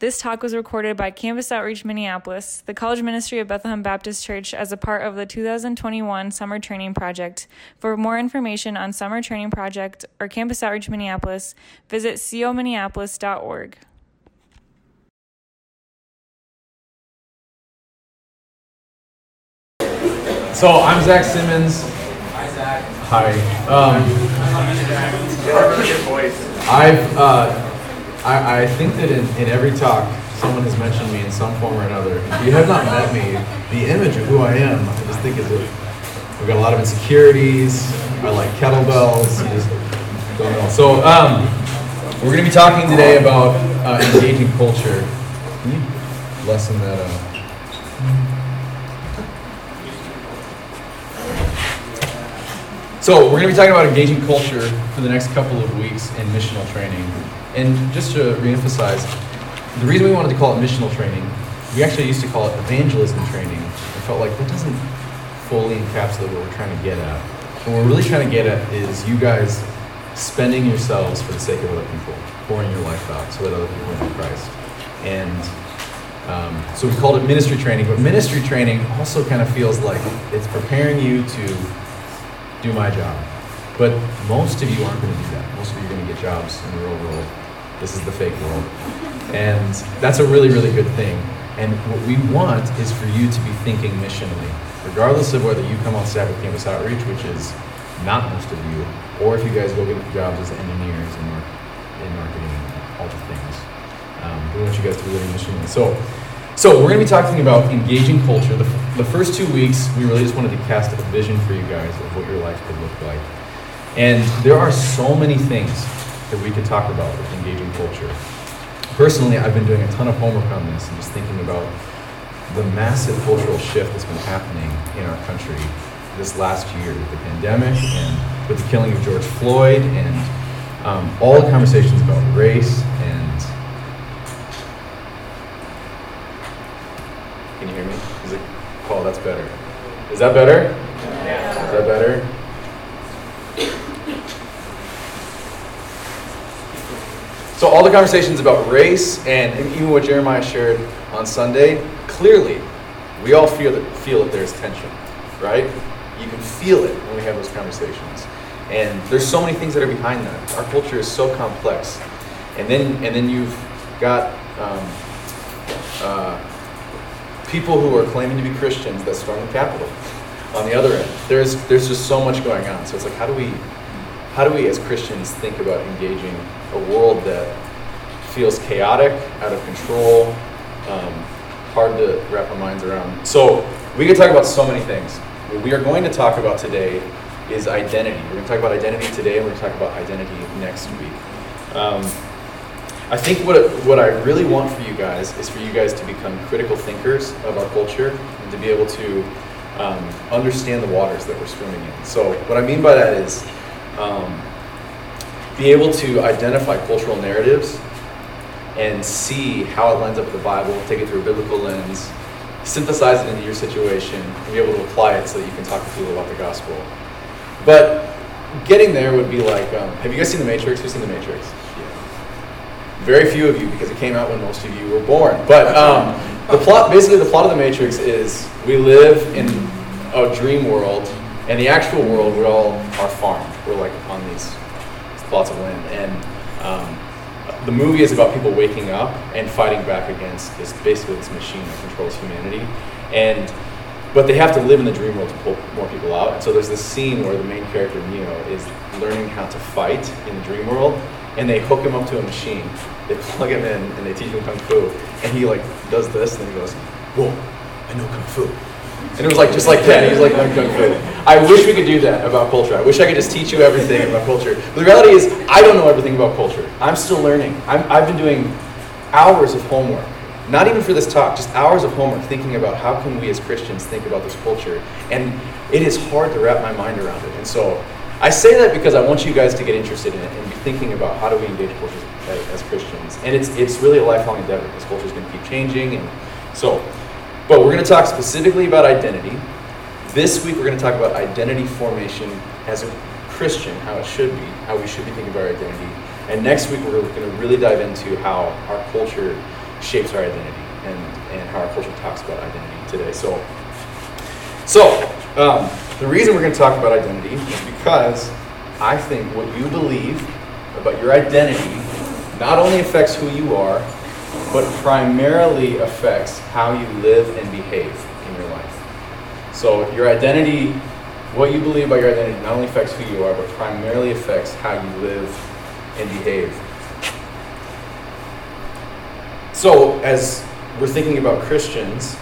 This talk was recorded by Campus Outreach Minneapolis, the college ministry of Bethlehem Baptist Church, as a part of the 2021 Summer Training Project. For more information on Summer Training Project or Campus Outreach Minneapolis, visit cominneapolis.org. So I'm Zach Simmons. Hi, Zach. Hi. Um, I've uh, I, I think that in, in every talk, someone has mentioned me in some form or another. If you have not met me, the image of who I am, I just think is a, I've got a lot of insecurities. I like kettlebells. Just don't know. So um, we're going to be talking today about uh, engaging culture. Can you lessen that up? So we're going to be talking about engaging culture for the next couple of weeks in missional training. And just to reemphasize, the reason we wanted to call it missional training, we actually used to call it evangelism training. I felt like that doesn't fully encapsulate what we're trying to get at. What we're really trying to get at is you guys spending yourselves for the sake of other people, pouring your life out so that other people know Christ. And um, so we called it ministry training, but ministry training also kind of feels like it's preparing you to do my job. But most of you aren't going to do that. Most of you are going to get jobs in the real world. This is the fake world. And that's a really, really good thing. And what we want is for you to be thinking missionally, regardless of whether you come on staff with Campus Outreach, which is not most of you, or if you guys go get jobs as engineers and in marketing and all the things. Um, we want you guys to be living missionally. So, so we're going to be talking about engaging culture. The, the first two weeks, we really just wanted to cast a vision for you guys of what your life could look like. And there are so many things that we could talk about with engaging culture. Personally, I've been doing a ton of homework on this and just thinking about the massive cultural shift that's been happening in our country this last year with the pandemic and with the killing of George Floyd and um, all the conversations about race and. Can you hear me? Is it? Oh, that's better. Is that better? Yeah. Is that better? So all the conversations about race and even what Jeremiah shared on Sunday, clearly, we all feel that feel that there's tension, right? You can feel it when we have those conversations. And there's so many things that are behind that. Our culture is so complex. And then and then you've got um, uh, people who are claiming to be Christians that storm the Capitol on the other end. There's there's just so much going on. So it's like how do we how do we as Christians think about engaging a world that feels chaotic, out of control, um, hard to wrap our minds around. So we can talk about so many things. What we are going to talk about today is identity. We're going to talk about identity today, and we're going to talk about identity next week. Um, I think what, what I really want for you guys is for you guys to become critical thinkers of our culture and to be able to um, understand the waters that we're swimming in. So, what I mean by that is um, be able to identify cultural narratives and see how it lines up with the Bible, take it through a biblical lens, synthesize it into your situation, and be able to apply it so that you can talk to people about the gospel. But getting there would be like, um, have you guys seen The Matrix? Who's seen The Matrix? Yeah. Very few of you because it came out when most of you were born. But um, the plot, basically, the plot of The Matrix is we live in a dream world, and the actual world, we all are farmed. We're like on these plots of land. And um, the movie is about people waking up and fighting back against this basically this machine that controls humanity. And but they have to live in the dream world to pull more people out. And so there's this scene where the main character Neo is learning how to fight in the dream world, and they hook him up to a machine. They plug him in and they teach him kung fu, and he like does this, and he goes, "Whoa, I know kung fu." And it was like just like that. He's like kung fu. I wish we could do that about culture. I wish I could just teach you everything about culture. But the reality is, I don't know everything about culture. I'm still learning. i have been doing hours of homework, not even for this talk, just hours of homework, thinking about how can we as Christians think about this culture. And it is hard to wrap my mind around it. And so I say that because I want you guys to get interested in it and be thinking about how do we engage culture as, as Christians. And it's it's really a lifelong endeavor because culture is going to keep changing. And so but we're going to talk specifically about identity. This week, we're going to talk about identity formation as a Christian, how it should be, how we should be thinking about our identity. And next week, we're going to really dive into how our culture shapes our identity and, and how our culture talks about identity today. So, so um, the reason we're going to talk about identity is because I think what you believe about your identity not only affects who you are, but primarily affects how you live and behave in your life. So your identity, what you believe about your identity, not only affects who you are, but primarily affects how you live and behave. So as we're thinking about Christians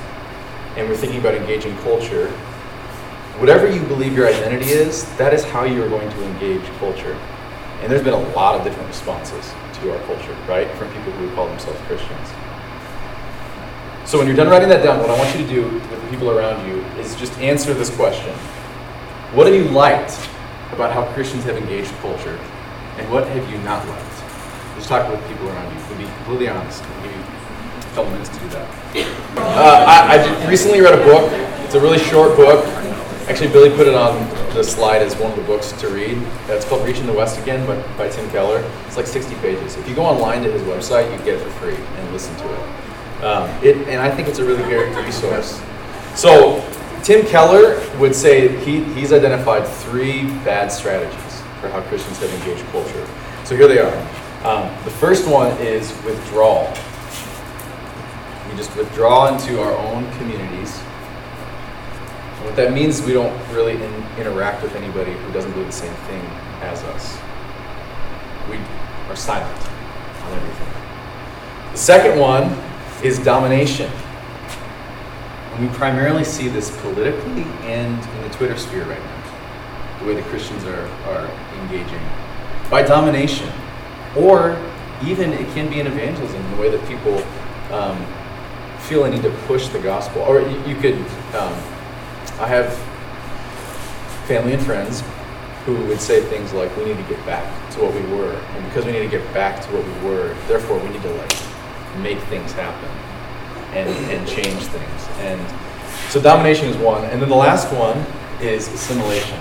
and we're thinking about engaging culture, whatever you believe your identity is, that is how you're going to engage culture. And there's been a lot of different responses to our culture, right? From people who call themselves Christians. So when you're done writing that down, what I want you to do with the people around you is just answer this question. What have you liked about how Christians have engaged culture? And what have you not liked? Just talk with people around you. To be completely honest. I'll give you a couple minutes to do that. Uh, I, I recently read a book. It's a really short book. Actually, Billy put it on the slide as one of the books to read. It's called Reaching the West Again by, by Tim Keller. It's like 60 pages. If you go online to his website, you get it for free and listen to it. Um, it and I think it's a really great resource. So, Tim Keller would say he, he's identified three bad strategies for how Christians have engaged culture. So, here they are. Um, the first one is withdrawal. We just withdraw into our own communities what that means we don't really in, interact with anybody who doesn't believe the same thing as us. We are silent on everything. The second one is domination. And we primarily see this politically and in the Twitter sphere right now, the way the Christians are, are engaging. By domination. Or even it can be in evangelism, the way that people um, feel a need to push the gospel. Or you, you could. Um, I have family and friends who would say things like, "We need to get back to what we were," and because we need to get back to what we were, therefore we need to like make things happen and and change things. And so domination is one, and then the last one is assimilation.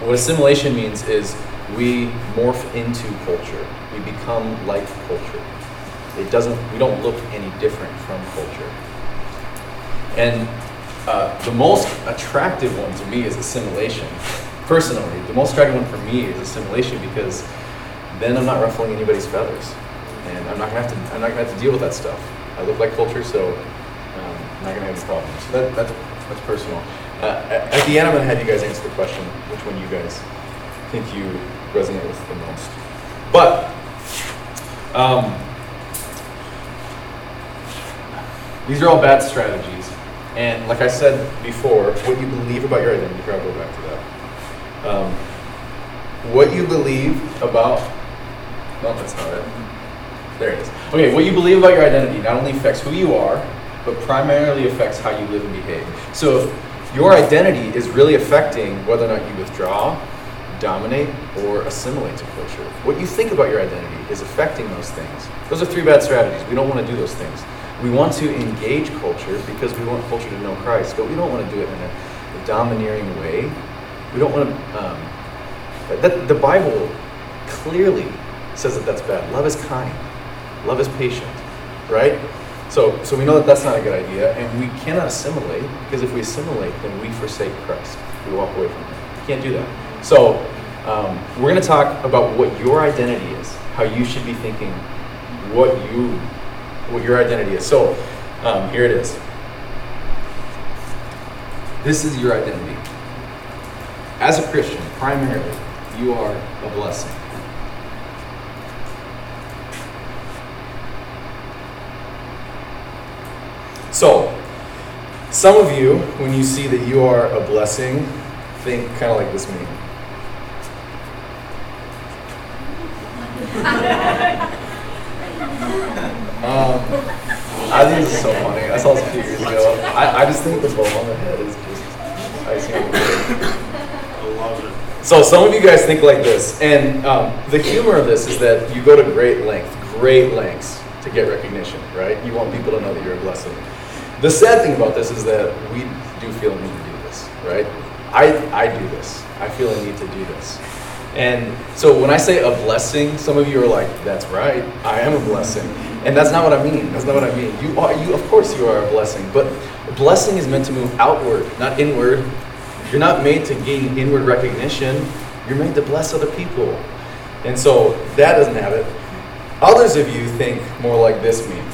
What assimilation means is we morph into culture. We become like culture. It doesn't. We don't look any different from culture. And uh, the most attractive one to me is assimilation. Personally, the most attractive one for me is assimilation because then I'm not ruffling anybody's feathers, and I'm not gonna have to. I'm not gonna have to deal with that stuff. I look like culture, so um, I'm not gonna have any problems. So that, that's that's personal. Uh, at the end, I'm gonna have you guys answer the question: which one you guys think you resonate with the most? But um, these are all bad strategies. And like I said before, what you believe about your identity, I'll go back to that. Um, what you believe about, no, that's not it. There it is. Okay, what you believe about your identity not only affects who you are, but primarily affects how you live and behave. So your identity is really affecting whether or not you withdraw, dominate, or assimilate to culture. What you think about your identity is affecting those things. Those are three bad strategies. We don't want to do those things. We want to engage culture because we want culture to know Christ, but we don't want to do it in a, a domineering way. We don't want to. Um, that, the Bible clearly says that that's bad. Love is kind. Love is patient, right? So, so we know that that's not a good idea, and we cannot assimilate because if we assimilate, then we forsake Christ. We walk away from Him. We can't do that. So, um, we're going to talk about what your identity is, how you should be thinking, what you what your identity is. So um, here it is. This is your identity. As a Christian, primarily, you are a blessing. So, some of you, when you see that you are a blessing, think kind of like this meme. Um, I think this is so funny. I saw this a few years ago. I, I just think the bow on the head is just icing on the. I love it. So some of you guys think like this, and um, the humor of this is that you go to great length, great lengths to get recognition, right? You want people to know that you're a blessing. The sad thing about this is that we do feel a need to do this, right? I, I do this. I feel a need to do this. And so when I say a blessing, some of you are like, that's right, I am a blessing. And that's not what I mean. That's not what I mean. You are, you, of course, you are a blessing, but blessing is meant to move outward, not inward. You're not made to gain inward recognition. You're made to bless other people. And so that doesn't have it. Others of you think more like this meme.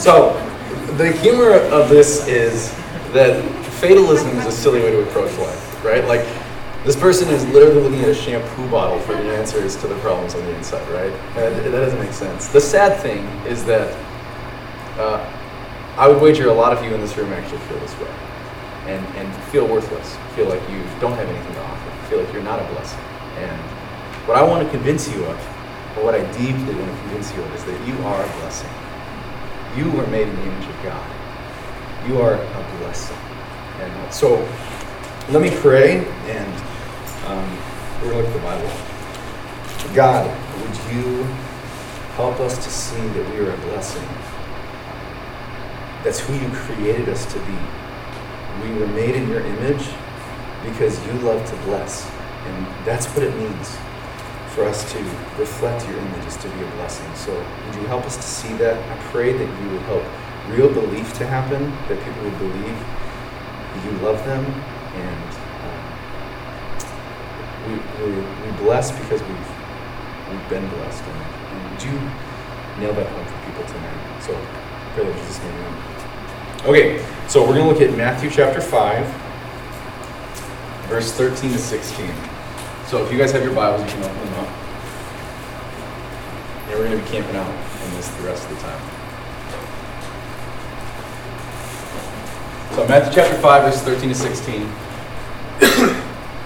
So, the humor of this is that fatalism is a silly way to approach life, right? Like, this person is literally looking at a shampoo bottle for the answers to the problems on the inside, right? And that doesn't make sense. The sad thing is that uh, I would wager a lot of you in this room actually feel this way and, and feel worthless, feel like you don't have anything to offer, feel like you're not a blessing. And what I want to convince you of, or what I deeply want to convince you of, is that you are a blessing. You were made in the image of God. You are a blessing. And so let me pray, and um, we're going to look at the Bible. God, would you help us to see that we are a blessing? That's who you created us to be. We were made in your image because you love to bless. And that's what it means for us to reflect your image is to be a blessing. So would you help us to see that? I pray that you would help real belief to happen, that people would believe you love them, and we, we, we bless because we've, we've been blessed. And, and do nail that home for people tonight? So pray that Jesus' name. Okay, so we're going to look at Matthew chapter 5, verse 13 to 16. So if you guys have your Bibles, you can open them up. And we're going to be camping out in this the rest of the time. So Matthew chapter 5, verse 13 to 16.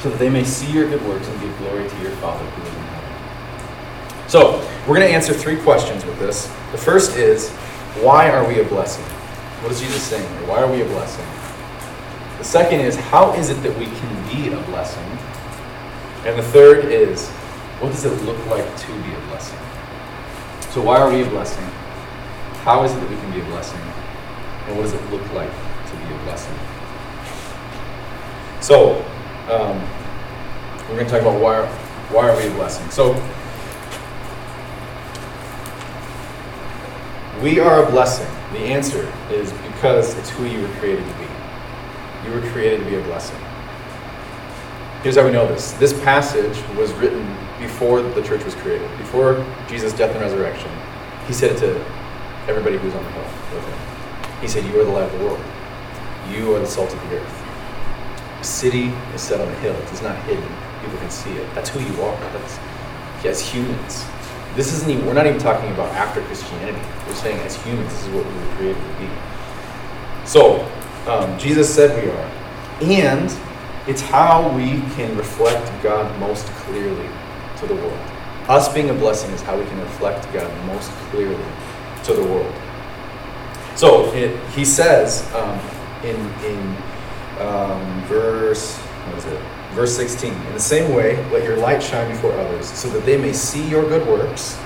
so that they may see your good works and give glory to your Father who is in heaven. So, we're going to answer three questions with this. The first is, why are we a blessing? What is Jesus saying here? Why are we a blessing? The second is, how is it that we can be a blessing? And the third is, what does it look like to be a blessing? So, why are we a blessing? How is it that we can be a blessing? And what does it look like to be a blessing? So, um, we're going to talk about why, why are we a blessing. So, we are a blessing. The answer is because it's who you were created to be. You were created to be a blessing. Here's how we know this. This passage was written before the church was created, before Jesus' death and resurrection. He said it to everybody who was on the hill with him. He said, You are the light of the world. You are the salt of the earth. City is set on a hill. It is not hidden. People can see it. That's who you are. That's as humans. This isn't even, we're not even talking about after Christianity. We're saying as humans, this is what we were created to be. So, um, Jesus said we are. And it's how we can reflect God most clearly to the world. Us being a blessing is how we can reflect God most clearly to the world. So it, he says um, in, in um, verse, what is it? Verse 16, in the same way, let your light shine before others, so that they may see your good works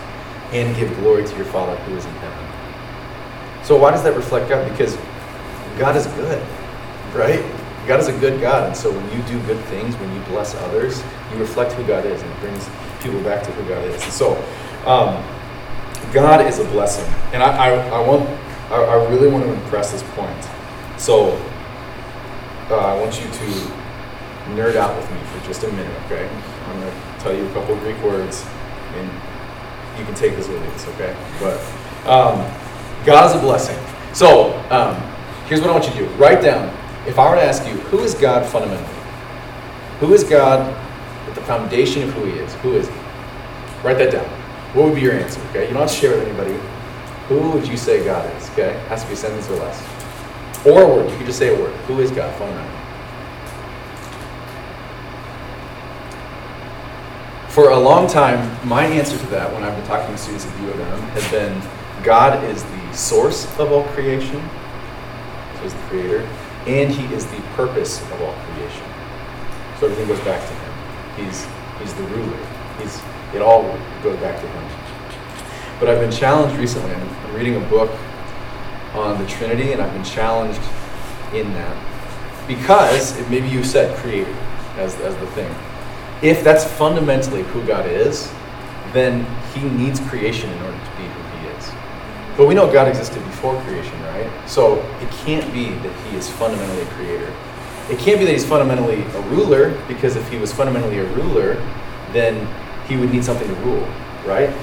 and give glory to your Father who is in heaven. So why does that reflect God? Because God is good, right? God is a good God, and so when you do good things, when you bless others, you reflect who God is, and it brings people back to who God is. And so, um, God is a blessing, and I, I, I want, I, I, really want to impress this point. So, uh, I want you to nerd out with me for just a minute, okay? I'm going to tell you a couple Greek words, and you can take this with you, okay? But um, God is a blessing. So, um, here's what I want you to do: write down if I were to ask you, who is God fundamentally? Who is God at the foundation of who He is? Who is He? Write that down. What would be your answer? Okay, you don't have to share with anybody. Who would you say God is? Okay, has to be a sentence or less, or a word. You could just say a word. Who is God fundamentally? for a long time, my answer to that, when I've been talking to students at U of M, has been God is the source of all creation, so he's the creator, and he is the purpose of all creation. So everything goes back to him. He's he's the ruler. He's it all goes back to him. But I've been challenged recently. I'm, I'm reading a book on the Trinity, and I've been challenged in that because maybe you said creator as, as the thing. If that's fundamentally who God is, then he needs creation in order to be who he is. But we know God existed before creation, right? So it can't be that he is fundamentally a creator. It can't be that he's fundamentally a ruler, because if he was fundamentally a ruler, then he would need something to rule, right?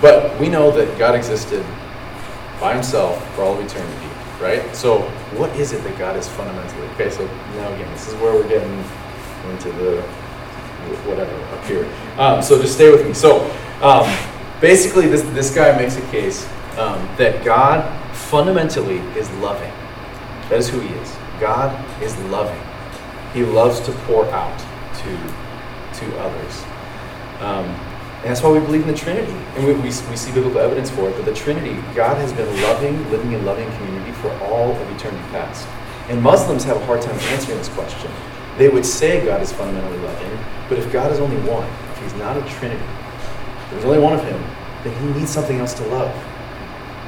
But we know that God existed by himself for all of eternity, right? So what is it that God is fundamentally? Okay, so now again, this is where we're getting into the whatever up here. Um, so just stay with me. So um, basically, this this guy makes a case um, that God fundamentally is loving. That is who He is. God is loving. He loves to pour out to to others. And that's why we believe in the Trinity. And we, we, we see biblical evidence for it. But the Trinity, God has been loving, living in loving community for all of eternity past. And Muslims have a hard time answering this question. They would say God is fundamentally loving, but if God is only one, if He's not a Trinity, there's only one of Him, then He needs something else to love.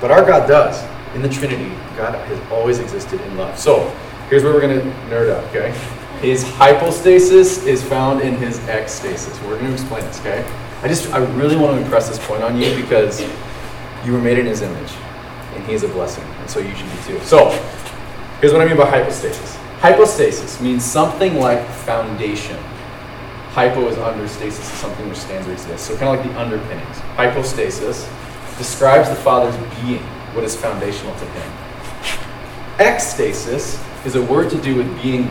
But our God does. In the Trinity, God has always existed in love. So here's where we're going to nerd out, okay? His hypostasis is found in his ecstasis. We're going to explain this, okay? I just, I really want to impress this point on you because you were made in his image and he is a blessing, and so you should be too. So, here's what I mean by hypostasis. Hypostasis means something like foundation. Hypo is under, stasis is something which stands or exists. So, kind of like the underpinnings. Hypostasis describes the Father's being, what is foundational to him. Ecstasis is a word to do with being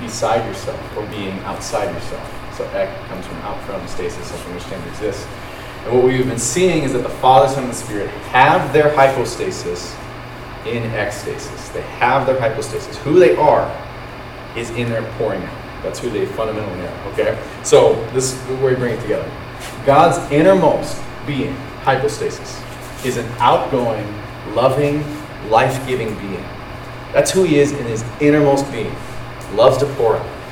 beside yourself or being outside yourself. So ek comes from out from stasis, something which can exist. And what we've been seeing is that the Father, Son, and the Spirit have their hypostasis in ecstasis. They have their hypostasis. Who they are is in their pouring out. That's who they fundamentally are. Okay? So this is where we bring it together. God's innermost being, hypostasis, is an outgoing, loving, life-giving being. That's who he is in his innermost being. Loves to pour out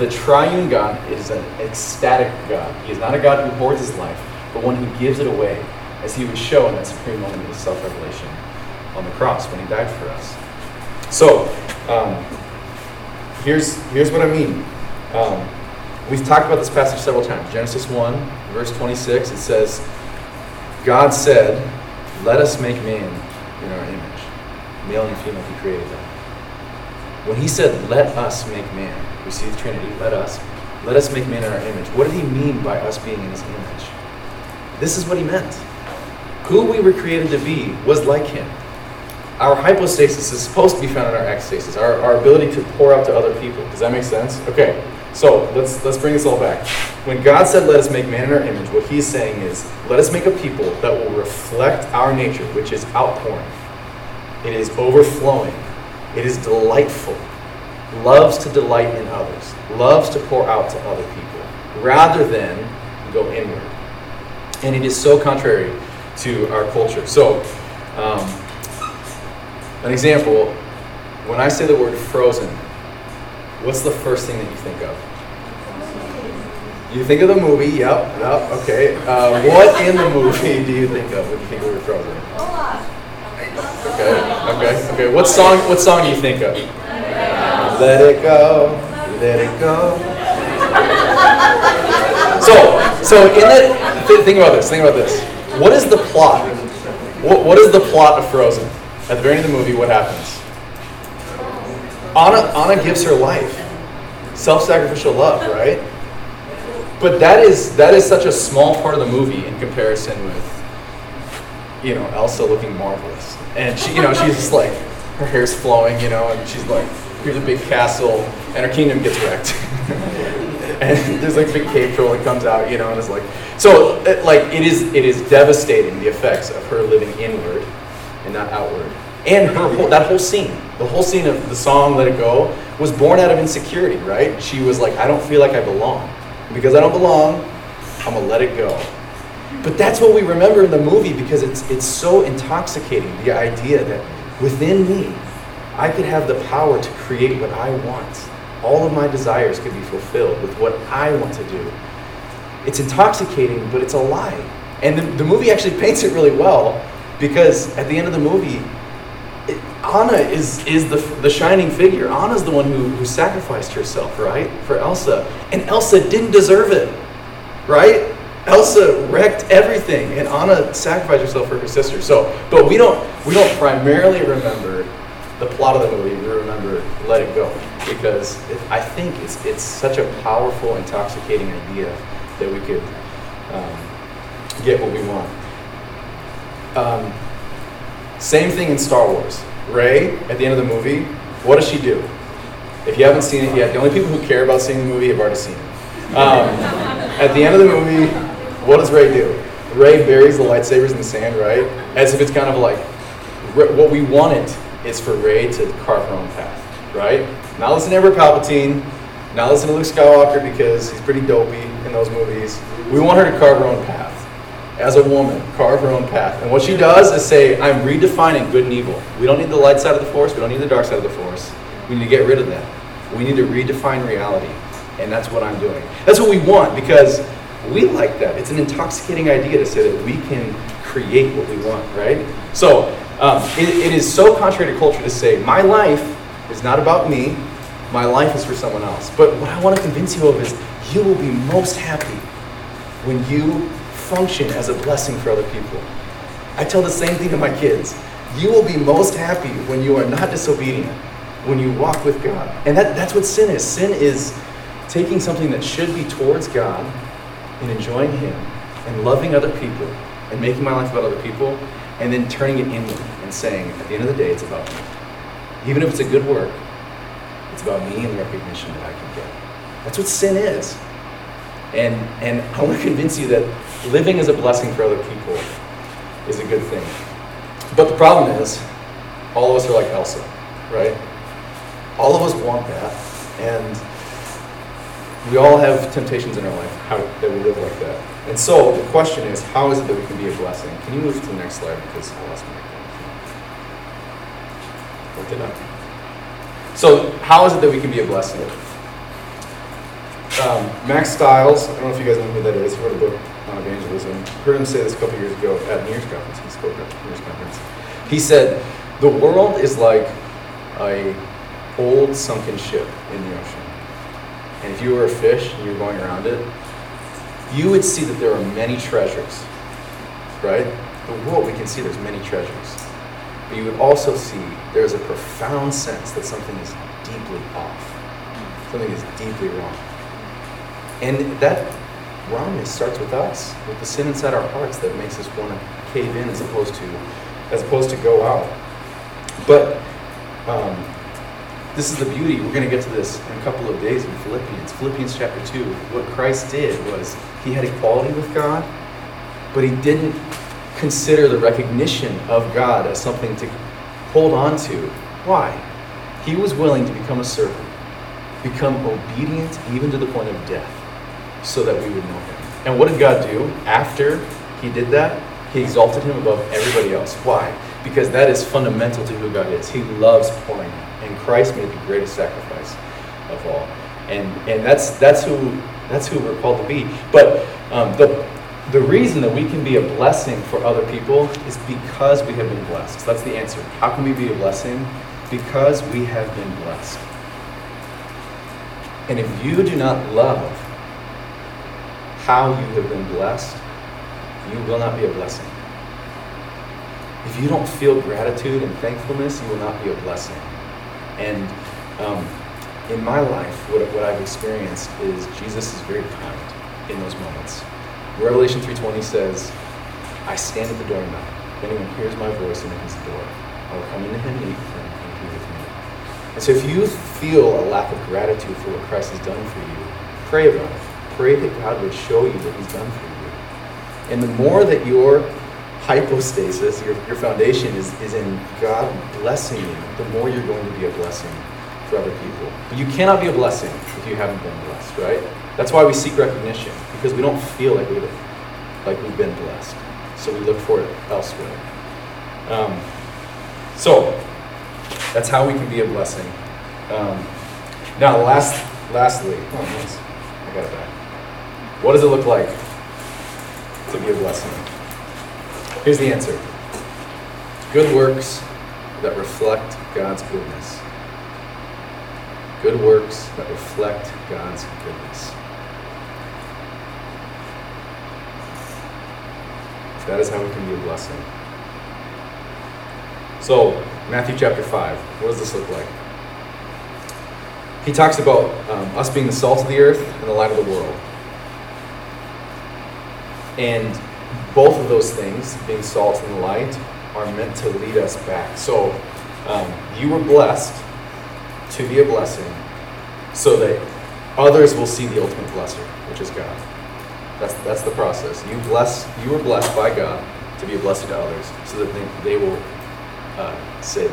the triune God is an ecstatic God. He is not a God who hoards his life, but one who gives it away, as he would show in that supreme moment of self revelation on the cross when he died for us. So, um, here's, here's what I mean. Um, we've talked about this passage several times. Genesis 1, verse 26, it says, God said, Let us make man in our image. Male and female, he created them. When he said, Let us make man, we see the Trinity, let us. Let us make man in our image. What did he mean by us being in his image? This is what he meant. Who we were created to be was like him. Our hypostasis is supposed to be found in our ecstasis, our, our ability to pour out to other people. Does that make sense? Okay, so let's let's bring this all back. When God said, Let us make man in our image, what he's saying is, let us make a people that will reflect our nature, which is outpouring. It is overflowing. It is delightful loves to delight in others, loves to pour out to other people, rather than go inward. And it is so contrary to our culture. So, um, an example when I say the word frozen, what's the first thing that you think of? You think of the movie, yep, yep, okay. Uh, what in the movie do you think of when you think of the word frozen? Okay, okay, okay. What song? What song do you think of? Let it go, let it go. So, so in that, th- think about this. Think about this. What is the plot? What, what is the plot of Frozen? At the very end of the movie, what happens? Anna, Anna gives her life. Self-sacrificial love, right? But that is that is such a small part of the movie in comparison with, you know, Elsa looking marvelous, and she, you know, she's just like her hair's flowing, you know, and she's like here's a big castle, and her kingdom gets wrecked. and there's like a big cave troll that comes out, you know, and it's like, so it, like it is, it is devastating the effects of her living inward and not outward. And her whole, that whole scene, the whole scene of the song "Let It Go" was born out of insecurity, right? She was like, I don't feel like I belong, because I don't belong. I'm gonna let it go. But that's what we remember in the movie because it's it's so intoxicating. The idea that within me, I could have the power to create what I want. All of my desires could be fulfilled with what I want to do. It's intoxicating, but it's a lie. And the, the movie actually paints it really well because at the end of the movie, it, Anna is, is the, the shining figure. Anna's the one who, who sacrificed herself, right, for Elsa. And Elsa didn't deserve it, right? Elsa wrecked everything, and Anna sacrificed herself for her sister. So, but we don't we don't primarily remember the plot of the movie. We remember Let It Go because it, I think it's it's such a powerful, intoxicating idea that we could um, get what we want. Um, same thing in Star Wars. Rey, at the end of the movie, what does she do? If you haven't seen it yet, the only people who care about seeing the movie have already seen it. Um, at the end of the movie, what does Rey do? Rey buries the lightsabers in the sand, right? As if it's kind of like what we wanted is for Rey to carve her own path, right? Not listen to Emperor Palpatine, not listen to Luke Skywalker because he's pretty dopey in those movies. We want her to carve her own path as a woman, carve her own path. And what she does is say, I'm redefining good and evil. We don't need the light side of the force, we don't need the dark side of the force. We need to get rid of that. We need to redefine reality. And that's what I'm doing. That's what we want because we like that. It's an intoxicating idea to say that we can create what we want, right? So um, it, it is so contrary to culture to say, my life is not about me, my life is for someone else. But what I want to convince you of is you will be most happy when you function as a blessing for other people. I tell the same thing to my kids. You will be most happy when you are not disobedient, when you walk with God. And that, that's what sin is. Sin is taking something that should be towards God and enjoying Him and loving other people and making my life about other people and then turning it inward and saying, at the end of the day, it's about me. Even if it's a good work, it's about me and the recognition that I can get. That's what sin is. And, and I want to convince you that living as a blessing for other people is a good thing. But the problem is, all of us are like Elsa, right? All of us want that, and we all have temptations in our life how, that we live like that. And so the question is, how is it that we can be a blessing? Can you move to the next slide because I lost my Looked it up. So how is it that we can be a blessing? Um, Mack Stiles, I don't know if you guys know who that is. He wrote a book on evangelism. Heard him say this a couple years ago at New Year's conference. He spoke at New Year's conference. He said, "The world is like a old sunken ship in the ocean, and if you were a fish and you were going around it, you would see that there are many treasures. Right? The world we can see there's many treasures, but you would also see there's a profound sense that something is deeply off, something is deeply wrong." And that wrongness starts with us, with the sin inside our hearts that makes us want to cave in as opposed to, as opposed to go out. But um, this is the beauty. We're going to get to this in a couple of days in Philippians. Philippians chapter 2. What Christ did was he had equality with God, but he didn't consider the recognition of God as something to hold on to. Why? He was willing to become a servant, become obedient even to the point of death so that we would know him. And what did God do after he did that? He exalted him above everybody else. Why? Because that is fundamental to who God is. He loves pouring, and Christ made the greatest sacrifice of all. And and that's that's who that's who we're called to be. But um, the the reason that we can be a blessing for other people is because we have been blessed. So that's the answer. How can we be a blessing? Because we have been blessed. And if you do not love how you have been blessed, you will not be a blessing. If you don't feel gratitude and thankfulness, you will not be a blessing. And um, in my life, what, what I've experienced is Jesus is very kind in those moments. Revelation 3.20 says, I stand at the door and. If anyone hears my voice and opens the door, I will come into him and eat with him and he with me. And so if you feel a lack of gratitude for what Christ has done for you, pray about it pray that God would show you what He's done for you. And the more that your hypostasis, your, your foundation is, is in God blessing you, the more you're going to be a blessing for other people. But you cannot be a blessing if you haven't been blessed, right? That's why we seek recognition, because we don't feel like we've, like we've been blessed. So we look for it elsewhere. Um, so, that's how we can be a blessing. Um, now, last, lastly, oh, nice. I got it back. What does it look like to be a blessing? Here's the answer good works that reflect God's goodness. Good works that reflect God's goodness. That is how we can be a blessing. So, Matthew chapter 5, what does this look like? He talks about um, us being the salt of the earth and the light of the world. And both of those things, being salt and light, are meant to lead us back. So, um, you were blessed to be a blessing so that others will see the ultimate blesser, which is God. That's, that's the process. You bless. You were blessed by God to be a blessing to others, so that they, they will uh, say,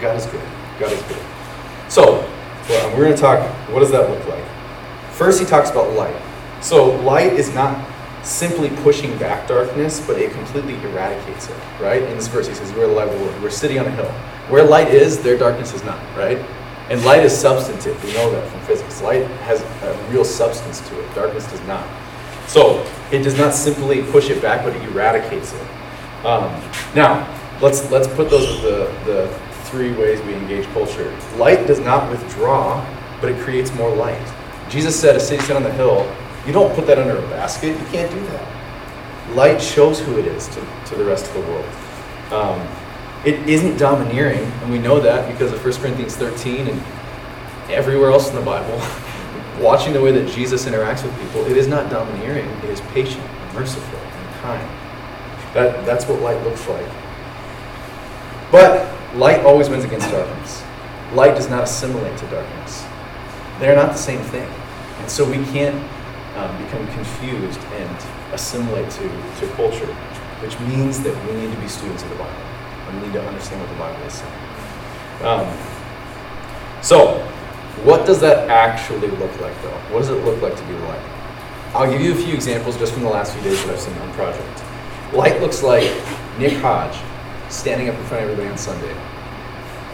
"God is good. God is good." So, well, we're going to talk. What does that look like? First, he talks about light. So, light is not simply pushing back darkness, but it completely eradicates it. Right? In this verse, he says, "You are the light of the world. We're sitting on a hill. Where light is, there darkness is not." Right? And light is substantive. We know that from physics. Light has a real substance to it. Darkness does not. So it does not simply push it back, but it eradicates it. Um, now, let's let's put those the the three ways we engage culture. Light does not withdraw, but it creates more light. Jesus said, "A city set on the hill." You don't put that under a basket. You can't do that. Light shows who it is to, to the rest of the world. Um, it isn't domineering, and we know that because of 1 Corinthians 13 and everywhere else in the Bible. Watching the way that Jesus interacts with people, it is not domineering, it is patient and merciful and kind. That, that's what light looks like. But light always wins against darkness. Light does not assimilate to darkness. They're not the same thing. And so we can't um, become confused and assimilate to, to culture, which means that we need to be students of the Bible. And we need to understand what the Bible is saying. Um, so, what does that actually look like, though? What does it look like to be light? I'll give you a few examples just from the last few days that I've seen on project. Light looks like Nick Hodge standing up in front of everybody on Sunday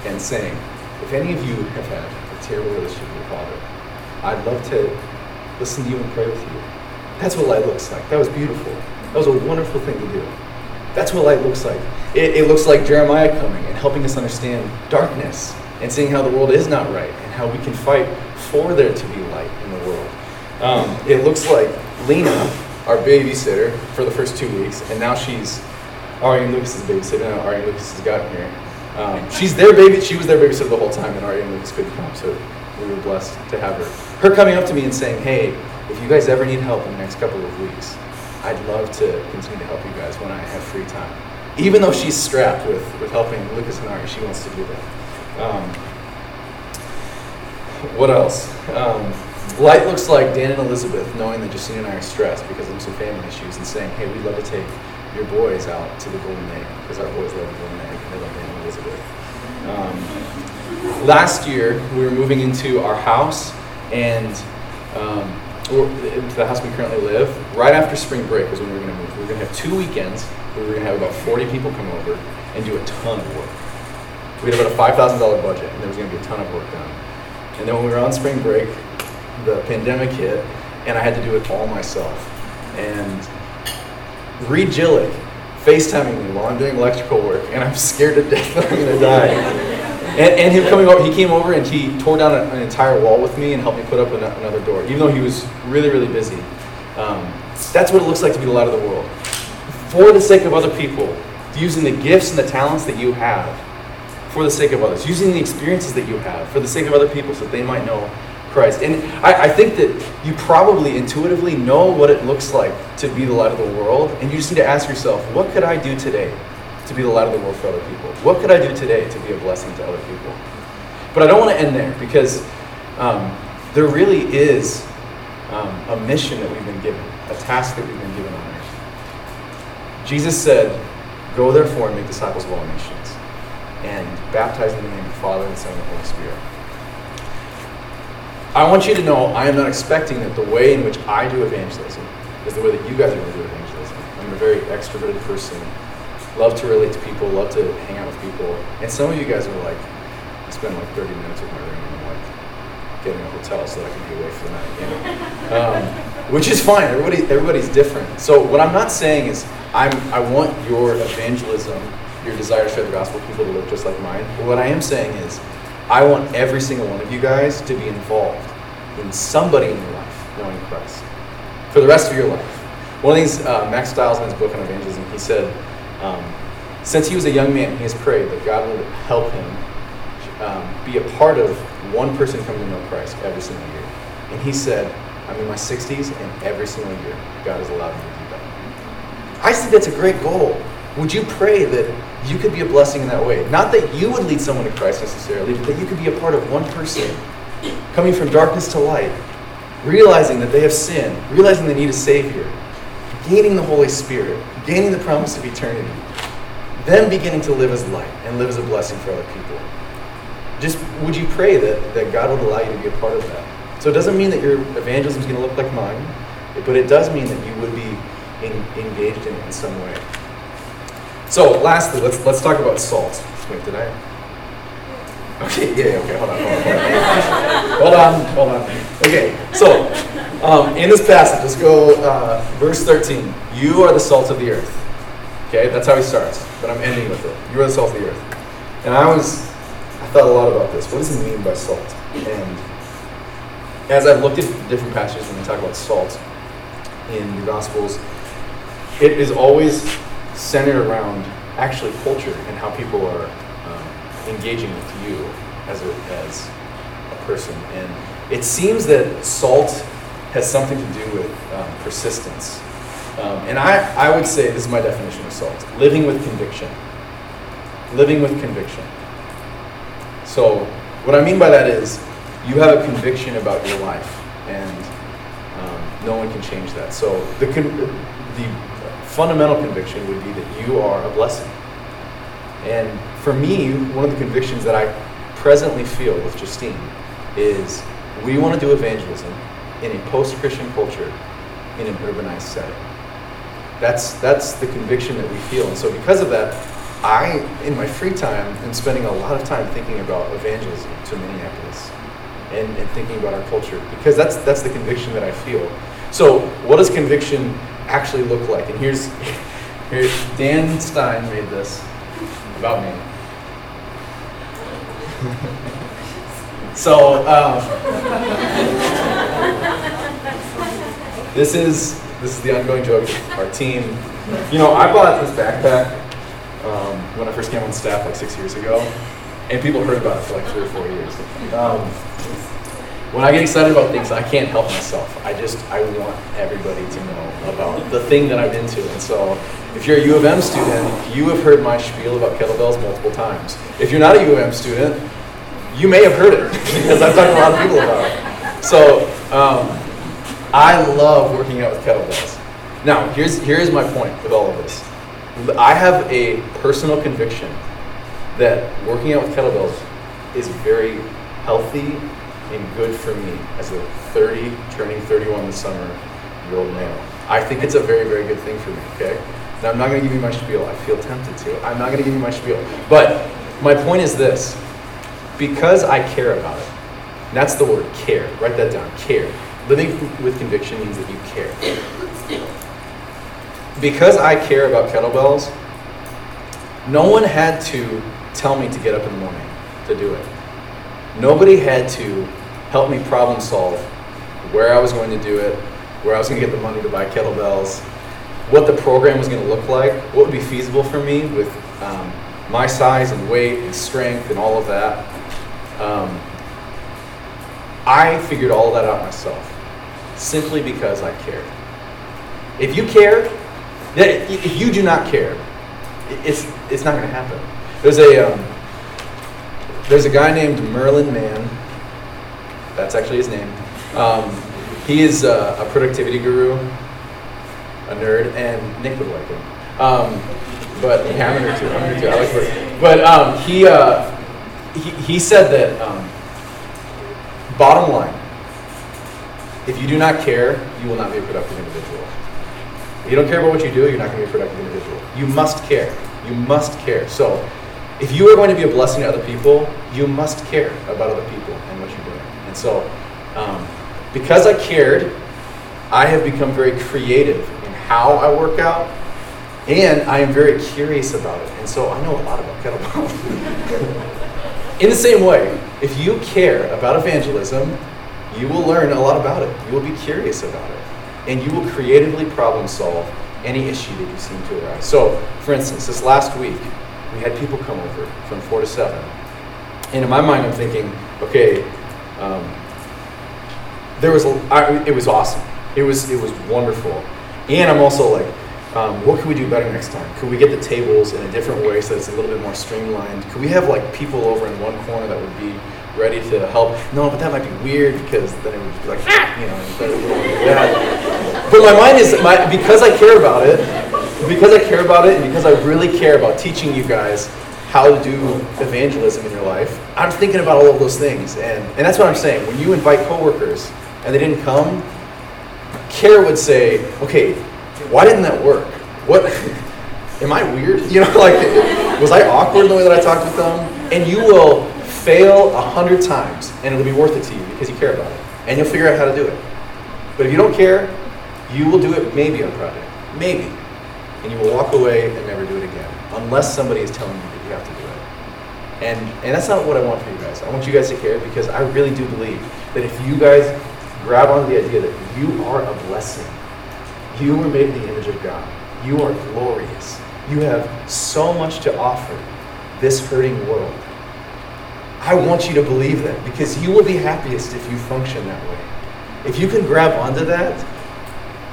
and saying, if any of you have had a terrible relationship with your father, I'd love to listen to you and pray with you. That's what light looks like. That was beautiful. That was a wonderful thing to do. That's what light looks like. It, it looks like Jeremiah coming and helping us understand darkness and seeing how the world is not right and how we can fight for there to be light in the world. Um, it looks like Lena, our babysitter for the first two weeks, and now she's Ari and Lucas's babysitter. Now Ari and Lucas has gotten here. Um, she's their baby. She was their babysitter the whole time, and Ari and Lucas couldn't come, so we were blessed to have her. Her coming up to me and saying, "Hey, if you guys ever need help in the next couple of weeks, I'd love to continue to help you guys when I have free time." Even though she's strapped with with helping Lucas and Ari, she wants to do that. Um, what else? Um, light looks like Dan and Elizabeth knowing that Justine and I are stressed because of some family issues and saying, hey, we'd love to take your boys out to the Golden Egg because our boys love the Golden Egg and they love Dan and Elizabeth. Um, last year, we were moving into our house and um, the house we currently live. Right after spring break was when we were going to move. We were going to have two weekends where we were going to have about 40 people come over and do a ton of work. We had about a $5,000 budget and there was going to be a ton of work done. And then when we were on spring break, the pandemic hit, and I had to do it all myself. And Reed Gillick FaceTiming me while I'm doing electrical work, and I'm scared to death that I'm going to die. And, and, him coming over, he came over and he tore down an, an entire wall with me and helped me put up an, another door, even though he was really, really busy. Um, that's what it looks like to be the light of the world. For the sake of other people, using the gifts and the talents that you have for the sake of others, using the experiences that you have for the sake of other people so that they might know Christ. And I, I, think that you probably intuitively know what it looks like to be the light of the world, and you just need to ask yourself, what could I do today to be the light of the world for other people? What could I do today to be a blessing to other people? But I don't want to end there because um, there really is um, a mission that we've been given, a task that we've been given on earth. Jesus said, Go therefore and make disciples of all nations and baptize in the name of the Father and Son and the Holy Spirit. I want you to know I am not expecting that the way in which I do evangelism is the way that you guys are going to do evangelism. I'm a very extroverted person, love to relate to people, love to hang out with people. And some of you guys are like, I spend like 30 minutes with my room and I'm like getting a hotel so that I can be away for the night. You know? um, which is fine. Everybody, everybody's different. So what I'm not saying is I'm, I want your evangelism, your desire to share the gospel, people to look just like mine. But what I am saying is I want every single one of you guys to be involved in somebody in your life knowing Christ for the rest of your life. One of these, uh, Mack Stiles in his book on evangelism, he said, um, since he was a young man, he has prayed that God would help him um, be a part of one person coming to know Christ every single year. And he said, I'm in my 60s, and every single year, God has allowed me to do that. I think that's a great goal. Would you pray that you could be a blessing in that way? Not that you would lead someone to Christ necessarily, but that you could be a part of one person coming from darkness to light, realizing that they have sinned, realizing they need a Savior, gaining the Holy Spirit, gaining the promise of eternity, then beginning to live as light and live as a blessing for other people. Just would you pray that, that God would allow you to be a part of that? So it doesn't mean that your evangelism is going to look like mine, but it does mean that you would be in, engaged in it in some way. So lastly, let's let's talk about salt. Wait, did I? Okay, yeah, okay, hold on, hold on. hold on, hold on. Okay, so um, in this passage, let's go uh, verse 13. You are the salt of the earth. Okay, that's how he starts, but I'm ending with it. You are the salt of the earth. And I was, I thought a lot about this. What does he mean by salt? And as I've looked at different passages when we talk about salt in the Gospels, it is always centered around actually culture and how people are um, engaging with you as a, as a person. And it seems that salt has something to do with um, persistence. Um, and I, I would say this is my definition of salt living with conviction. Living with conviction. So, what I mean by that is you have a conviction about your life, and um, no one can change that. So, the, con- the fundamental conviction would be that you are a blessing. And for me, one of the convictions that I presently feel with Justine is we want to do evangelism in a post-Christian culture in an urbanized setting. That's that's the conviction that we feel, and so because of that, I, in my free time, am spending a lot of time thinking about evangelism to Minneapolis, and, and thinking about our culture because that's that's the conviction that I feel. So, what does conviction actually look like? And here's here Dan Stein made this about me. so. Um, this is this is the ongoing joke of our team. You know, I bought this backpack um, when I first came on staff like six years ago, and people heard about it for like three or four years. Um, when I get excited about things, I can't help myself. I just I want everybody to know about the thing that I'm into, and so if you're a U of M student, you have heard my spiel about kettlebells multiple times. If you're not a U of M student, you may have heard it because I've talked to a lot of people about it. So. Um, I love working out with kettlebells. Now, here's, here's my point with all of this. I have a personal conviction that working out with kettlebells is very healthy and good for me as a 30, turning 31 this summer year old male. I think it's a very, very good thing for me, okay? Now, I'm not to give you my spiel. I feel tempted to. I'm not to give you my spiel. But my point is this because I care about it, that's the word care. Write that down care. Living with conviction means that you care. Because I care about kettlebells, no one had to tell me to get up in the morning to do it. Nobody had to help me problem solve where I was going to do it, where I was going to get the money to buy kettlebells, what the program was going to look like, what would be feasible for me with um, my size and weight and strength and all of that. Um, I figured all of that out myself simply because I care. If you care, if you do not care, it's, it's not going to happen. There's a, um, there's a guy named Merlin Mann. That's actually his name. Um, he is a, a, productivity guru, a nerd, and Nick would like him. Um, but yeah, I'm nerd too. I'm nerd too. I like work. But um, he, uh, he, he said that um, bottom line, If you do not care, you will not be a productive individual. If you don't care about what you do, you're not going to be a productive individual. You must care. You must care. So, if you are going to be a blessing to other people, you must care about other people and what you're doing. And so, um, because I cared, I have become very creative in how I work out, and I am very curious about it. And so, I know a lot about kettlebell. in the same way, if you care about evangelism, you will learn a lot about it. You will be curious about it. And you will creatively problem solve any issue that you seem to arise. So, for instance, this last week, we had people come over from 4 to 7. And in my mind, I'm thinking, okay, um, there was, a, I, it was awesome. It was, it was wonderful. And I'm also like, um, what can we do better next time? Could we get the tables in a different way so it's a little bit more streamlined? Could we have like people over in one corner that would be ready to help? No, but that might be weird because then it would be like, you know, yeah. But my mind is, my, because I care about it, because I care about it, and because I really care about teaching you guys how to do evangelism in your life, I'm thinking about all of those things. And, and that's what I'm saying. When you invite coworkers and they didn't come, care would say, okay, why didn't that work? What am I weird? You know, like was I awkward in the way that I talked with them? And you will fail a hundred times and it'll be worth it to you because you care about it. And you'll figure out how to do it. But if you don't care, you will do it maybe on project. Maybe. And you will walk away and never do it again. Unless somebody is telling you that you have to do it. And and that's not what I want for you guys. I want you guys to care because I really do believe that if you guys grab onto the idea that you are a blessing you were made in the image of God. You are glorious. You have so much to offer this hurting world. I want you to believe that because you will be happiest if you function that way. If you can grab onto that,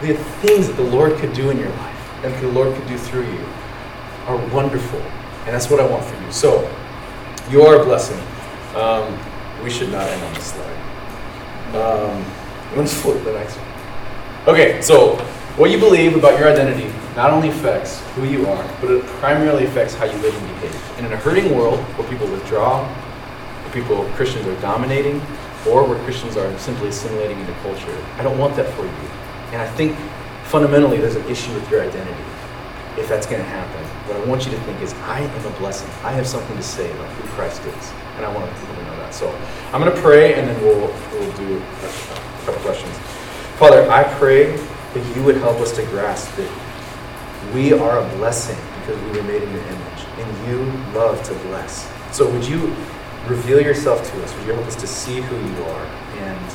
the things that the Lord could do in your life and the Lord could do through you are wonderful. And that's what I want for you. So, you are a blessing. Um, we should not end on this slide. Um, let's flip the next one. Okay, so what you believe about your identity not only affects who you are, but it primarily affects how you live and behave. And in a hurting world where people withdraw, people, Christians are dominating, or where Christians are simply assimilating into culture, I don't want that for you. And I think fundamentally there's an issue with your identity if that's going to happen. What I want you to think is, I am a blessing. I have something to say about who Christ is. And I want people to know that. So I'm going to pray and then we'll, we'll do a couple questions. Father, I pray that you would help us to grasp that we are a blessing because we were made in your image, and you love to bless. So would you reveal yourself to us? Would you help us to see who you are? And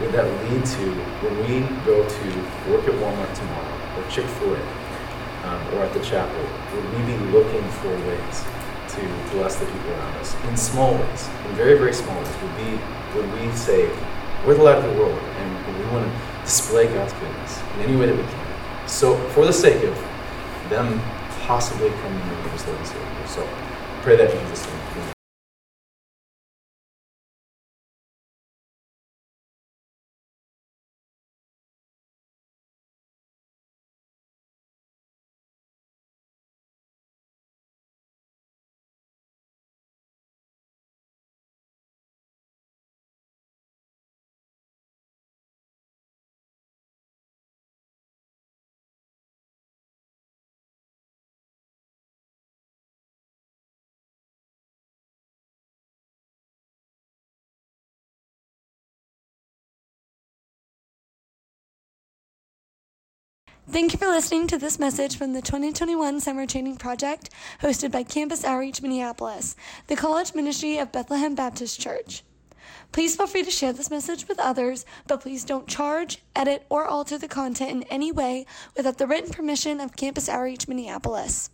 would that lead to when we go to work at Walmart tomorrow, or Chick fil A, um, or at the chapel, would we be looking for ways to bless the people around us in small ways, in very, very small ways? Would we, would we say, we're the light of the world, and we want to display God's goodness in any way that we can. So, for the sake of them possibly coming to know as Lord and Savior. So, pray that in Jesus' name. Thank you for listening to this message from the 2021 Summer Training Project hosted by Campus Outreach Minneapolis, the college ministry of Bethlehem Baptist Church. Please feel free to share this message with others, but please don't charge, edit, or alter the content in any way without the written permission of Campus Outreach Minneapolis.